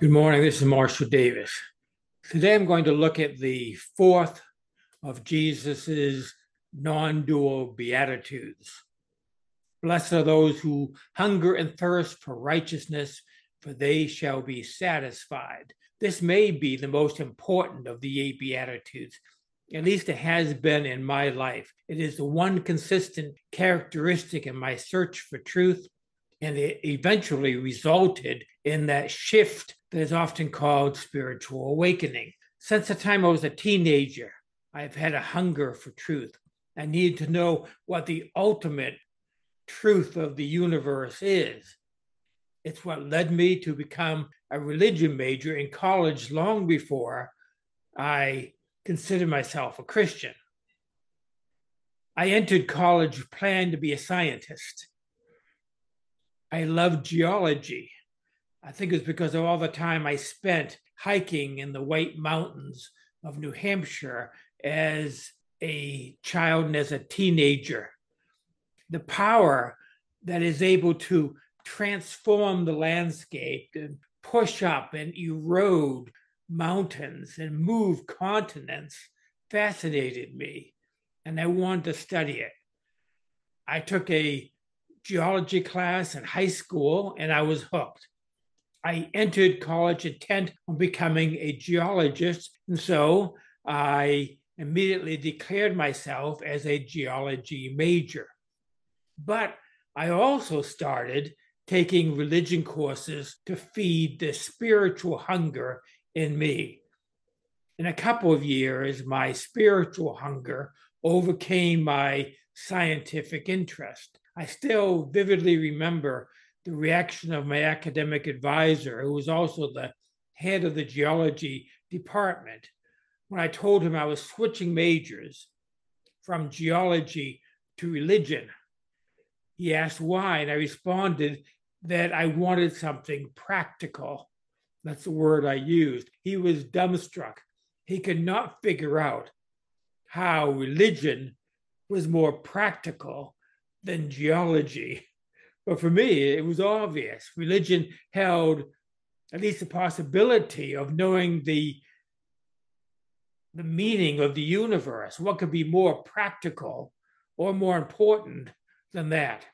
Good morning. This is Marshall Davis. Today I'm going to look at the fourth of Jesus's non-dual beatitudes. Blessed are those who hunger and thirst for righteousness, for they shall be satisfied. This may be the most important of the eight beatitudes. At least it has been in my life. It is the one consistent characteristic in my search for truth, and it eventually resulted in that shift that is often called spiritual awakening. Since the time I was a teenager, I've had a hunger for truth. I needed to know what the ultimate truth of the universe is. It's what led me to become a religion major in college long before I considered myself a Christian. I entered college planned to be a scientist. I loved geology. I think it's because of all the time I spent hiking in the White Mountains of New Hampshire as a child and as a teenager. The power that is able to transform the landscape and push up and erode mountains and move continents fascinated me, and I wanted to study it. I took a geology class in high school and I was hooked. I entered college intent on becoming a geologist. And so I immediately declared myself as a geology major. But I also started taking religion courses to feed the spiritual hunger in me. In a couple of years, my spiritual hunger overcame my scientific interest. I still vividly remember the reaction of my academic advisor, who was also the head of the geology department, when I told him I was switching majors from geology to religion. He asked why, and I responded that I wanted something practical. That's the word I used. He was dumbstruck. He could not figure out how religion was more practical than geology. But for me, it was obvious. Religion held at least the possibility of knowing the, the meaning of the universe. What could be more practical or more important than that?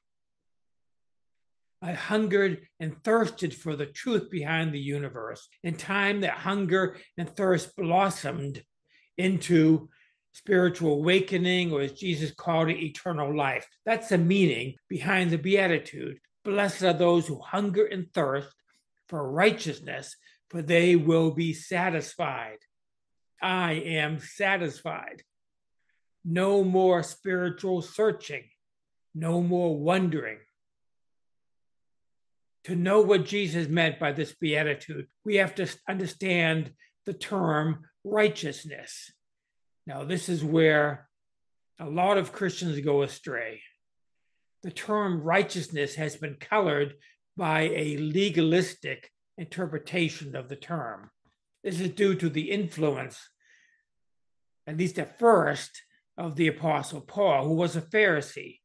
I hungered and thirsted for the truth behind the universe. In time, that hunger and thirst blossomed into spiritual awakening, or as Jesus called it, eternal life. That's the meaning behind the Beatitude. Blessed are those who hunger and thirst for righteousness, for they will be satisfied. I am satisfied. No more spiritual searching, no more wondering. To know what Jesus meant by this beatitude, we have to understand the term righteousness. Now, this is where a lot of Christians go astray. The term righteousness has been colored by a legalistic interpretation of the term. This is due to the influence, at least at first, of the Apostle Paul, who was a Pharisee.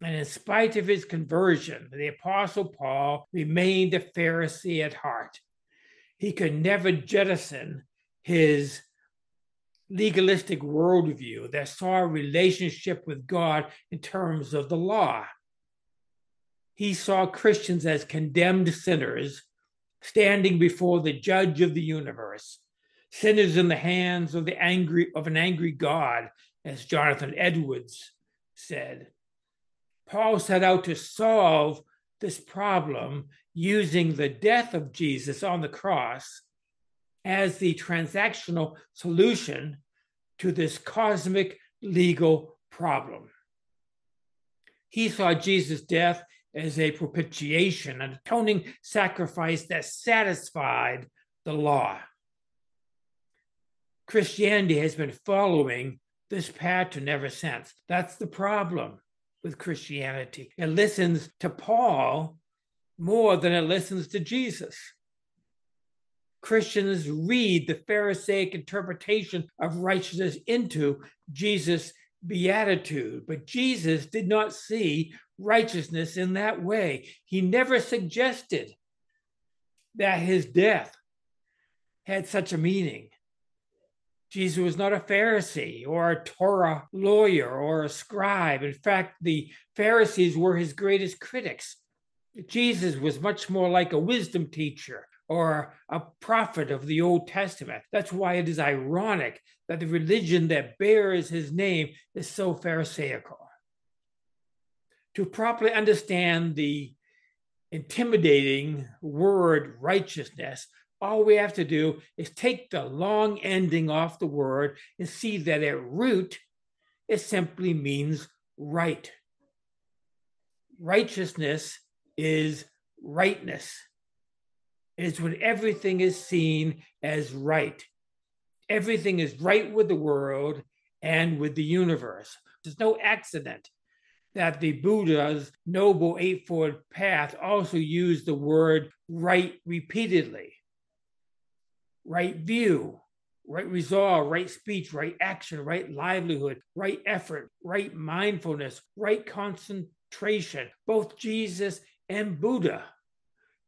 And in spite of his conversion, the Apostle Paul remained a Pharisee at heart. He could never jettison his legalistic worldview that saw a relationship with God in terms of the law. He saw Christians as condemned sinners standing before the judge of the universe, sinners in the hands of the angry of an angry God, as Jonathan Edwards said. Paul set out to solve this problem using the death of Jesus on the cross as the transactional solution to this cosmic legal problem. He saw Jesus' death as a propitiation, an atoning sacrifice that satisfied the law. Christianity has been following this pattern ever since. That's the problem with Christianity. It listens to Paul more than it listens to Jesus. Christians read the Pharisaic interpretation of righteousness into Jesus' beatitude, but Jesus did not see righteousness in that way. He never suggested that his death had such a meaning. Jesus was not a Pharisee or a Torah lawyer or a scribe. In fact, the Pharisees were his greatest critics. Jesus was much more like a wisdom teacher or a prophet of the Old Testament. That's why it is ironic that the religion that bears his name is so Pharisaical. To properly understand the intimidating word righteousness, all we have to do is take the long ending off the word and see that at root, it simply means right. Righteousness is rightness. Is when everything is seen as right. Everything is right with the world and with the universe. There's no accident that the Buddha's Noble Eightfold Path also used the word right repeatedly right view, right resolve, right speech, right action, right livelihood, right effort, right mindfulness, right concentration. Both Jesus and Buddha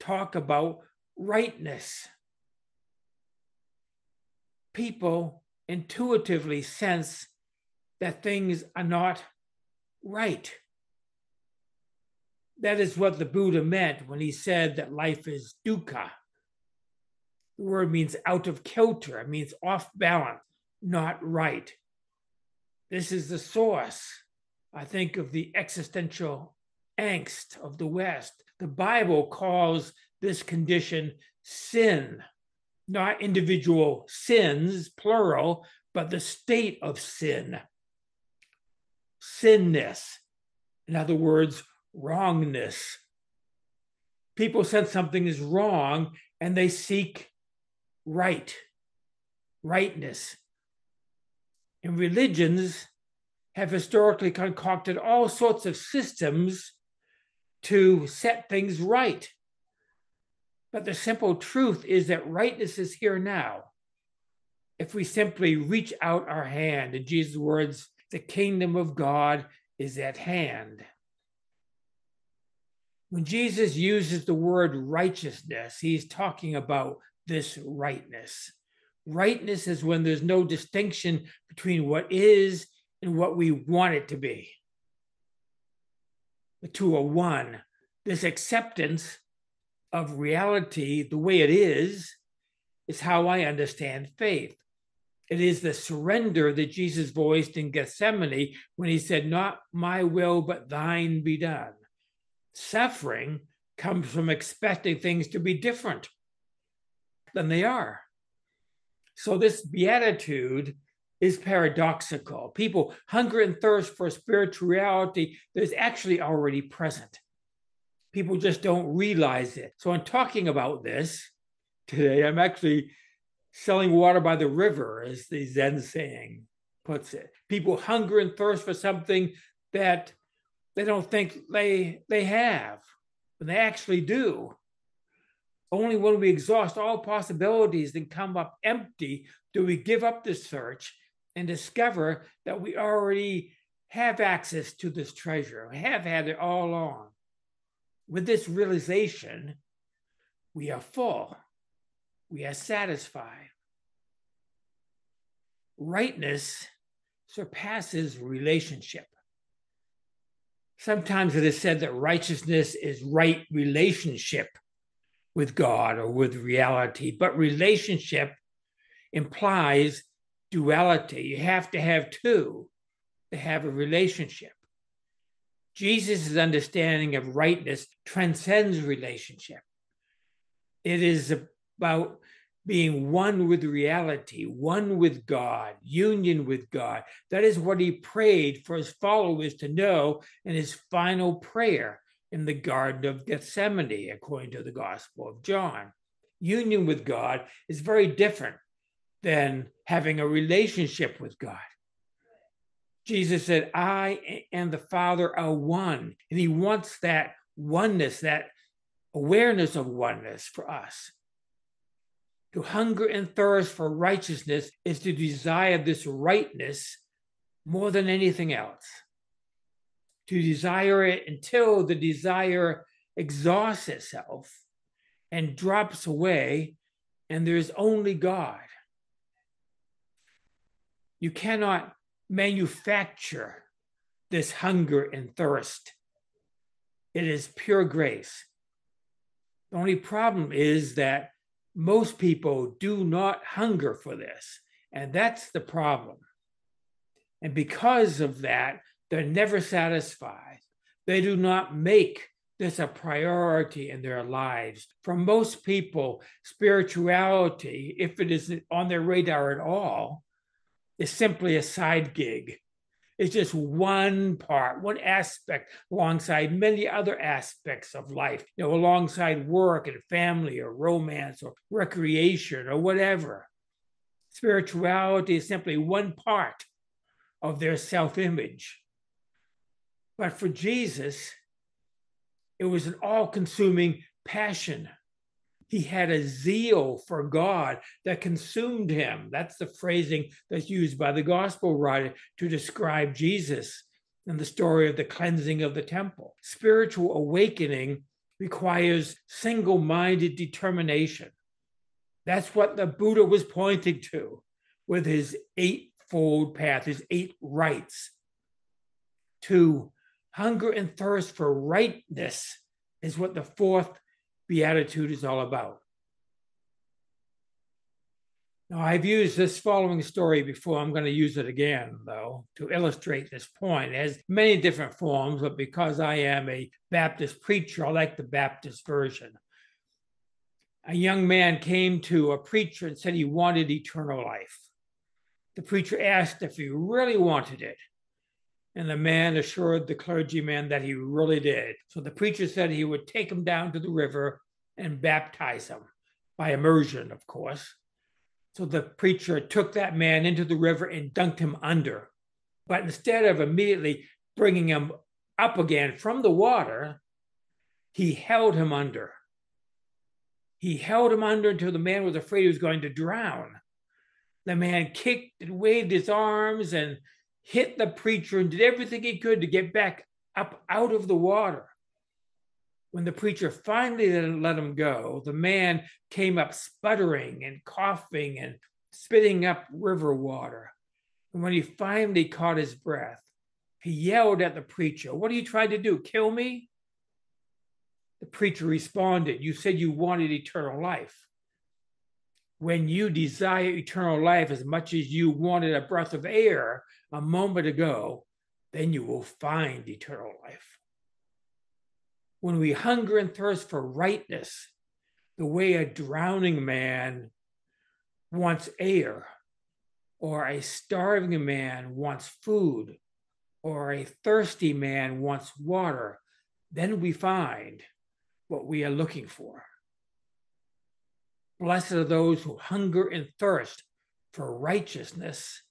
talk about rightness. People intuitively sense that things are not right. That is what the Buddha meant when he said that life is dukkha. The word means out of kilter, it means off balance, not right. This is the source, I think, of the existential angst of the West. The Bible calls this condition sin, not individual sins, plural, but the state of sin. Sinness, in other words, wrongness. People sense something is wrong and they seek right, rightness. And religions have historically concocted all sorts of systems to set things right. But the simple truth is that rightness is here now. If we simply reach out our hand, in Jesus' words, the kingdom of God is at hand. When Jesus uses the word righteousness, he's talking about this rightness. Rightness is when there's no distinction between what is and what we want it to be. The two are one. This acceptance of reality the way it is is how I understand faith. It is the surrender that Jesus voiced in Gethsemane when he said, Not my will, but thine be done. Suffering comes from expecting things to be different than they are. So, this beatitude is paradoxical. People hunger and thirst for spirituality that is actually already present. People just don't realize it. So, I'm talking about this today. I'm actually selling water by the river, as the Zen saying puts it. People hunger and thirst for something that they don't think they they have, but they actually do. Only when we exhaust all possibilities and come up empty do we give up the search and discover that we already have access to this treasure, We have had it all along. With this realization, we are full, we are satisfied. Rightness surpasses relationship. Sometimes it is said that righteousness is right relationship with God or with reality, but relationship implies duality. You have to have two to have a relationship. Jesus' understanding of rightness transcends relationship. It is about being one with reality, one with God, union with God. That is what he prayed for his followers to know in his final prayer in the Garden of Gethsemane, according to the Gospel of John. Union with God is very different than having a relationship with God. Jesus said, I and the Father are one. And he wants that oneness, that awareness of oneness for us. To hunger and thirst for righteousness is to desire this rightness more than anything else. To desire it until the desire exhausts itself and drops away, and there's only God. You cannot manufacture this hunger and thirst. It is pure grace. The only problem is that most people do not hunger for this. And that's the problem. And because of that, they're never satisfied. They do not make this a priority in their lives. For most people, spirituality, if it is on their radar at all, is simply a side gig. It's just one part, one aspect alongside many other aspects of life, you know, alongside work and family or romance or recreation or whatever. Spirituality is simply one part of their self image. But for Jesus, it was an all consuming passion he had a zeal for God that consumed him. That's the phrasing that's used by the gospel writer to describe Jesus and the story of the cleansing of the temple. Spiritual awakening requires single minded determination. That's what the Buddha was pointing to with his eightfold path, his eight rights. To hunger and thirst for rightness is what the fourth beatitude is all about. Now, I've used this following story before. I'm going to use it again, though, to illustrate this point. It has many different forms, but because I am a Baptist preacher, I like the Baptist version. A young man came to a preacher and said he wanted eternal life. The preacher asked if he really wanted it. And the man assured the clergyman that he really did. So the preacher said he would take him down to the river and baptize him by immersion, of course. So the preacher took that man into the river and dunked him under. But instead of immediately bringing him up again from the water, he held him under. He held him under until the man was afraid he was going to drown. The man kicked and waved his arms and hit the preacher and did everything he could to get back up out of the water. When the preacher finally let him go, the man came up sputtering and coughing and spitting up river water. And when he finally caught his breath, he yelled at the preacher, What are you trying to do? Kill me? The preacher responded, You said you wanted eternal life when you desire eternal life as much as you wanted a breath of air a moment ago, then you will find eternal life. When we hunger and thirst for rightness, the way a drowning man wants air, or a starving man wants food, or a thirsty man wants water, then we find what we are looking for. Blessed are those who hunger and thirst for righteousness,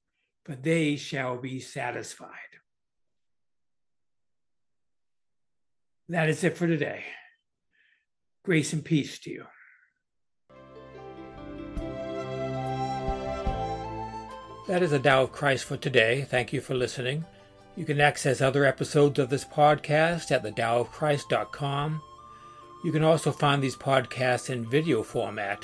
for they shall be satisfied. That is it for today. Grace and peace to you. That is the Tao of Christ for today. Thank you for listening. You can access other episodes of this podcast at thedaoofchrist.com. You can also find these podcasts in video format